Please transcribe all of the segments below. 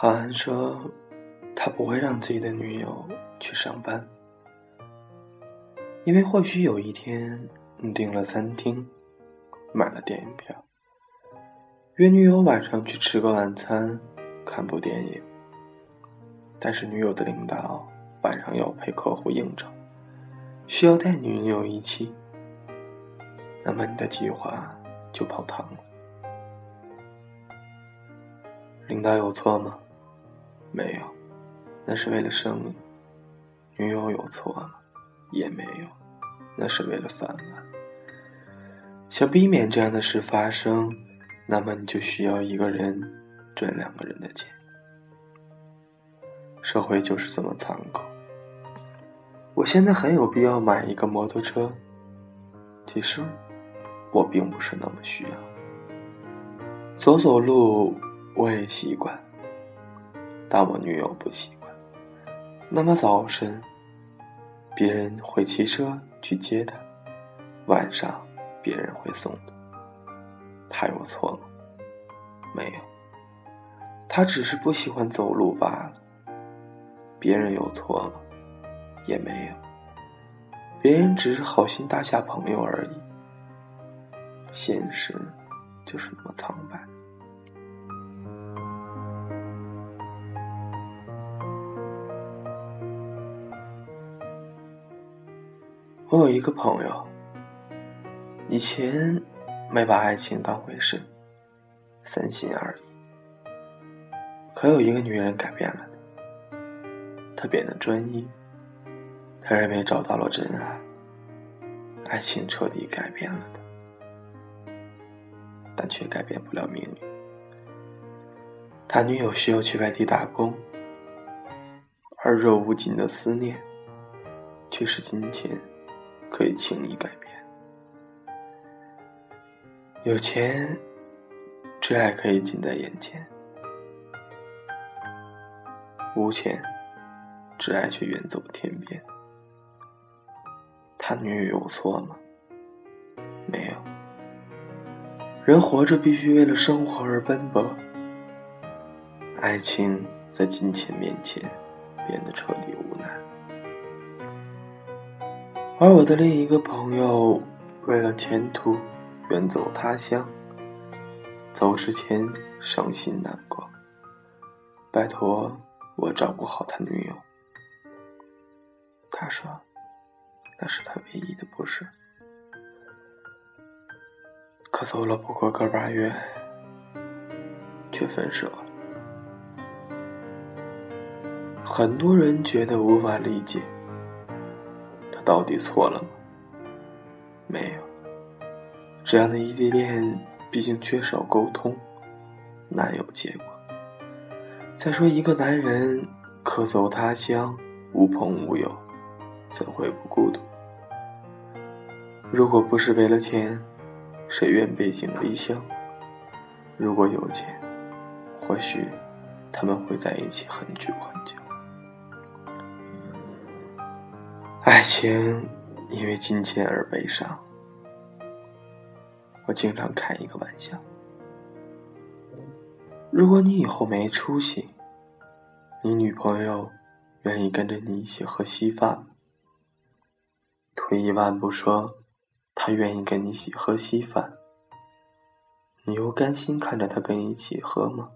韩寒说，他不会让自己的女友去上班，因为或许有一天你订了餐厅，买了电影票，约女友晚上去吃个晚餐，看部电影。但是女友的领导晚上要陪客户应酬，需要带女友一起，那么你的计划就泡汤了。领导有错吗？没有，那是为了生意。女友有错吗？也没有，那是为了饭碗。想避免这样的事发生，那么你就需要一个人赚两个人的钱。社会就是这么残酷。我现在很有必要买一个摩托车，其实我并不是那么需要。走走路我也习惯，但我女友不习惯。那么早晨，别人会骑车去接她，晚上别人会送她，她有错吗？没有，她只是不喜欢走路罢了。别人有错吗？也没有。别人只是好心搭下朋友而已。现实就是那么苍白。我有一个朋友，以前没把爱情当回事，三心二意。可有一个女人改变了。他他变得专一，他认为找到了真爱，爱情彻底改变了他，但却改变不了命运。他女友需要去外地打工，而若无尽的思念，却是金钱可以轻易改变。有钱，挚爱可以近在眼前；无钱。挚爱却远走天边，他女友有错吗？没有。人活着必须为了生活而奔波，爱情在金钱面前变得彻而我的另一个朋友，为了前途远走他乡，走之前伤心难过，拜托我照顾好他女友。他说：“那是他唯一的不是。”可走了不过个把月，却分手了。很多人觉得无法理解，到底错了吗？没有。这样的异地恋，毕竟缺少沟通，难有结果。再说，一个男人客走他乡，无朋无友。怎会不孤独？如果不是为了钱，谁愿背井离乡？如果有钱，或许他们会在一起很久很久。爱情因为金钱而悲伤。我经常开一个玩笑：如果你以后没出息，你女朋友愿意跟着你一起喝稀饭？退一万步说，她愿意跟你一起喝稀饭，你又甘心看着她跟你一起喝吗？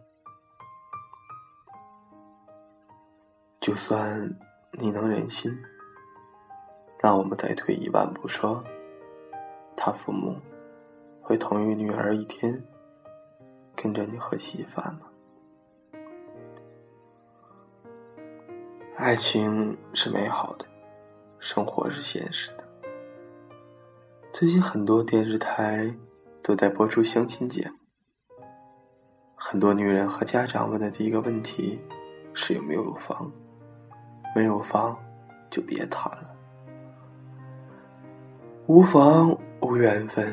就算你能忍心，那我们再退一万步说，他父母会同意女儿一天跟着你喝稀饭吗？爱情是美好的。生活是现实的。最近很多电视台都在播出相亲节目，很多女人和家长问的第一个问题是有没有房，没有房就别谈了。无房无缘分，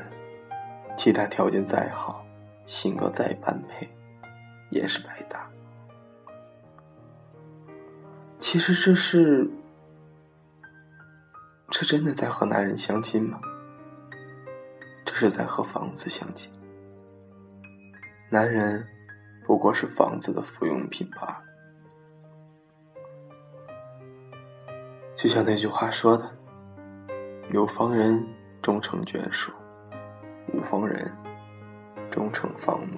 其他条件再好，性格再般配，也是白搭。其实这是。这真的在和男人相亲吗？这是在和房子相亲。男人不过是房子的附用品罢了。就像那句话说的：“有房人终成眷属，无房人终成房奴。”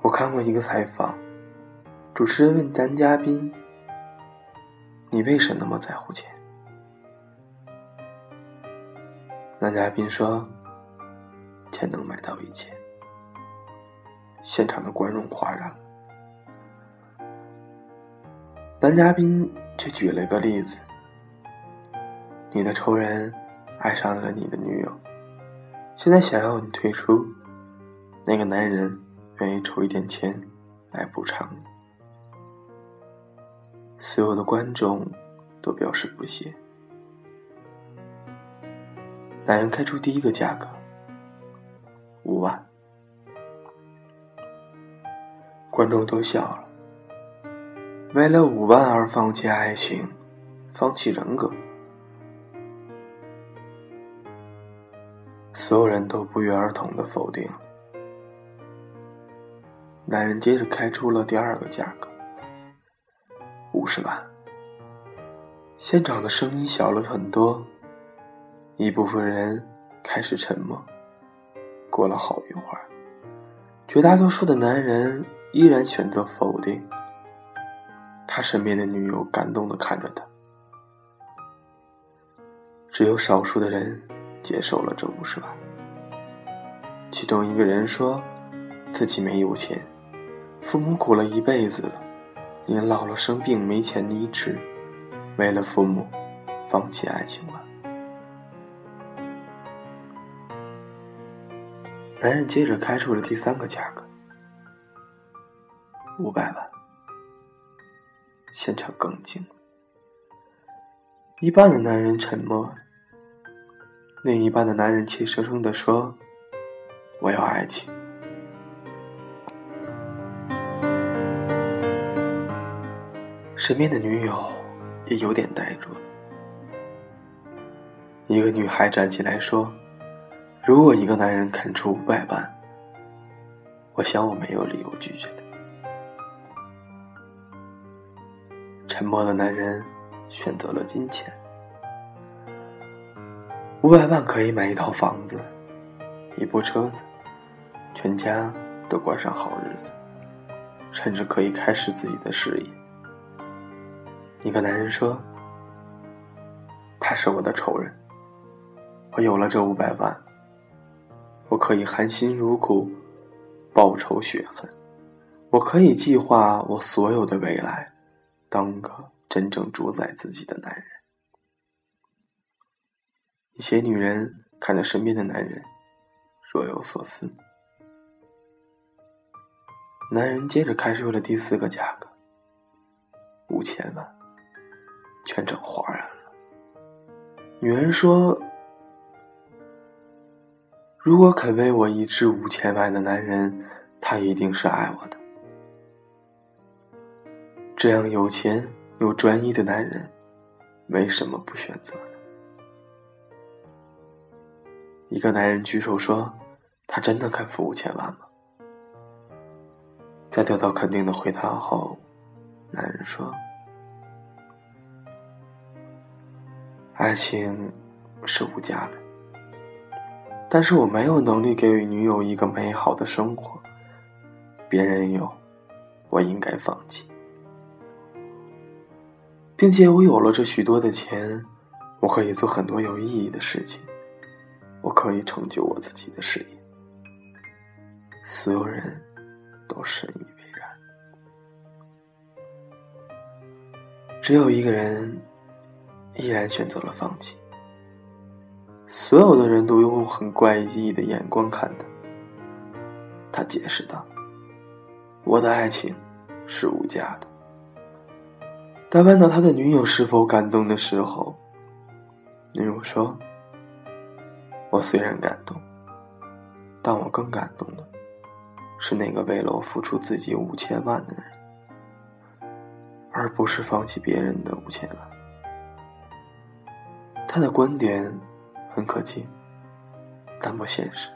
我看过一个采访，主持人问男嘉宾：“你为什么那么在乎钱？”男嘉宾说：“钱能买到一切。”现场的观众哗然。男嘉宾却举了一个例子：你的仇人爱上了你的女友，现在想要你退出，那个男人愿意出一点钱来补偿你。所有的观众都表示不屑。男人开出第一个价格，五万，观众都笑了。为了五万而放弃爱情，放弃人格，所有人都不约而同的否定。男人接着开出了第二个价格，五十万。现场的声音小了很多。一部分人开始沉默。过了好一会儿，绝大多数的男人依然选择否定。他身边的女友感动的看着他。只有少数的人接受了这五十万。其中一个人说，自己没有钱，父母苦了一辈子了，连老了生病没钱医治，为了父母，放弃爱情了。男人接着开出了第三个价格，五百万。现场更静，一半的男人沉默，另一半的男人气生生的说：“我要爱情。”身边的女友也有点呆住了。一个女孩站起来说。如果一个男人肯出五百万，我想我没有理由拒绝的。沉默的男人选择了金钱，五百万可以买一套房子，一部车子，全家都过上好日子，甚至可以开始自己的事业。一个男人说：“他是我的仇人，我有了这五百万。”我可以含辛茹苦报仇雪恨，我可以计划我所有的未来，当个真正主宰自己的男人。一些女人看着身边的男人，若有所思。男人接着开出了第四个价格，五千万，全场哗然了。女人说。如果肯为我一掷五千万的男人，他一定是爱我的。这样有钱又专一的男人，为什么不选择一个男人举手说：“他真的肯付五千万吗？”在得到肯定的回答后，男人说：“爱情是无价的。”但是我没有能力给予女友一个美好的生活，别人有，我应该放弃，并且我有了这许多的钱，我可以做很多有意义的事情，我可以成就我自己的事业。所有人都深以为然，只有一个人依然选择了放弃。所有的人都用很怪异的眼光看他。他解释道：“我的爱情是无价的。”当问到他的女友是否感动的时候，女友说：“我虽然感动，但我更感动的是那个为了我付出自己五千万的人，而不是放弃别人的五千万。他的观点很可敬，但不现实。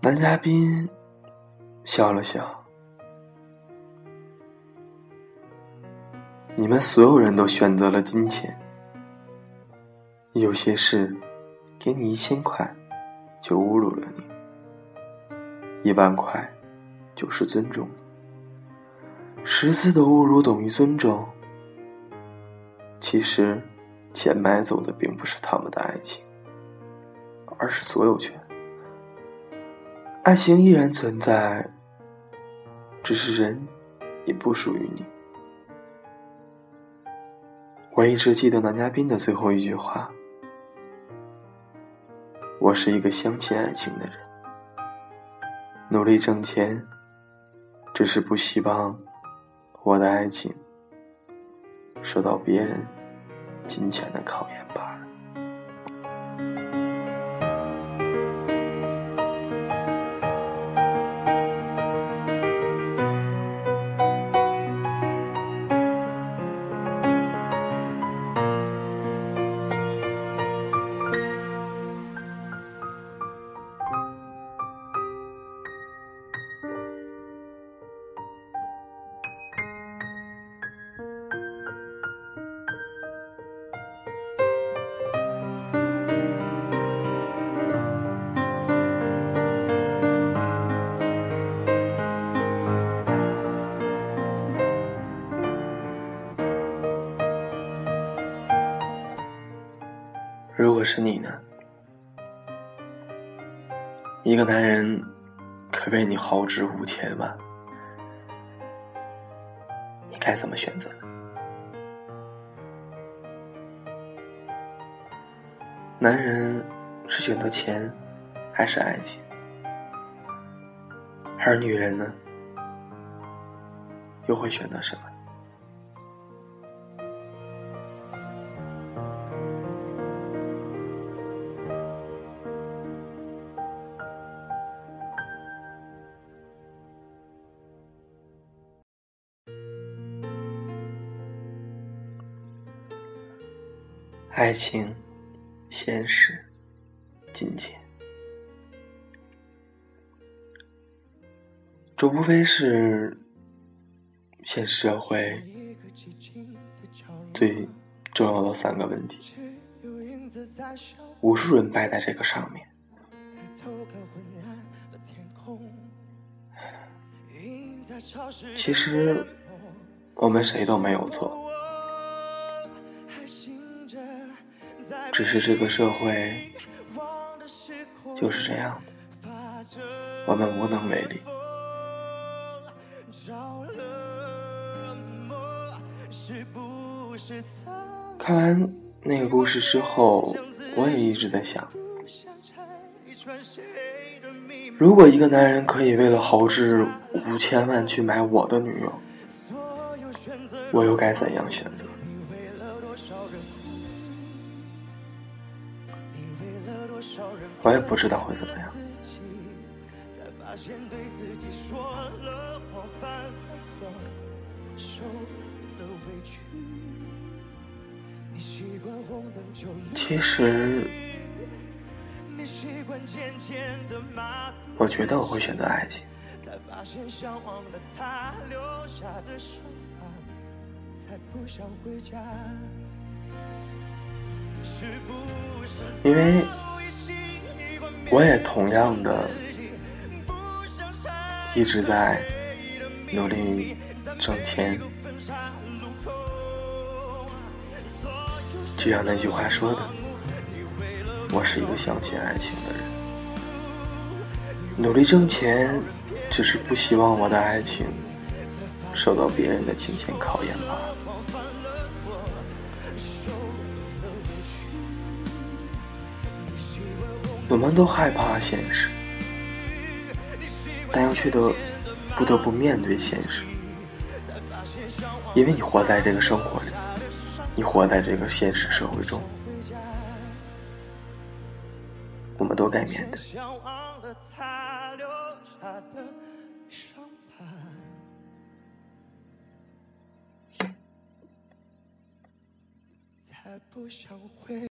男嘉宾笑了笑，你们所有人都选择了金钱，有些事给你一千块就侮辱了你，一万块就是尊重十次的侮辱等于尊重。其实，钱买走的并不是他们的爱情，而是所有权。爱情依然存在，只是人已不属于你。我一直记得男嘉宾的最后一句话：“我是一个相信爱情的人，努力挣钱，只是不希望我的爱情。”受到别人金钱的考验吧。如果是你呢？一个男人可为你豪掷五千万，你该怎么选择呢？男人是选择钱还是爱情？而女人呢，又会选择什么？爱情、现实、金钱，这无非是现实社会最重要的三个问题。无数人败在这个上面。其实，我们谁都没有错。只是这个社会就是这样的，我们无能为力。看完那个故事之后，我也一直在想：如果一个男人可以为了豪掷五千万去买我的女友，我又该怎样选择？我也不知道会怎么样。其实，我觉得我会选择爱情，因为。我也同样的一直在努力挣钱，就像那句话说的，我是一个相信爱情的人，努力挣钱，只是不希望我的爱情受到别人的金钱考验罢了。我们都害怕现实，但又却得不得不面对现实，因为你活在这个生活里，你活在这个现实社会中，我们都该面对。才不想回。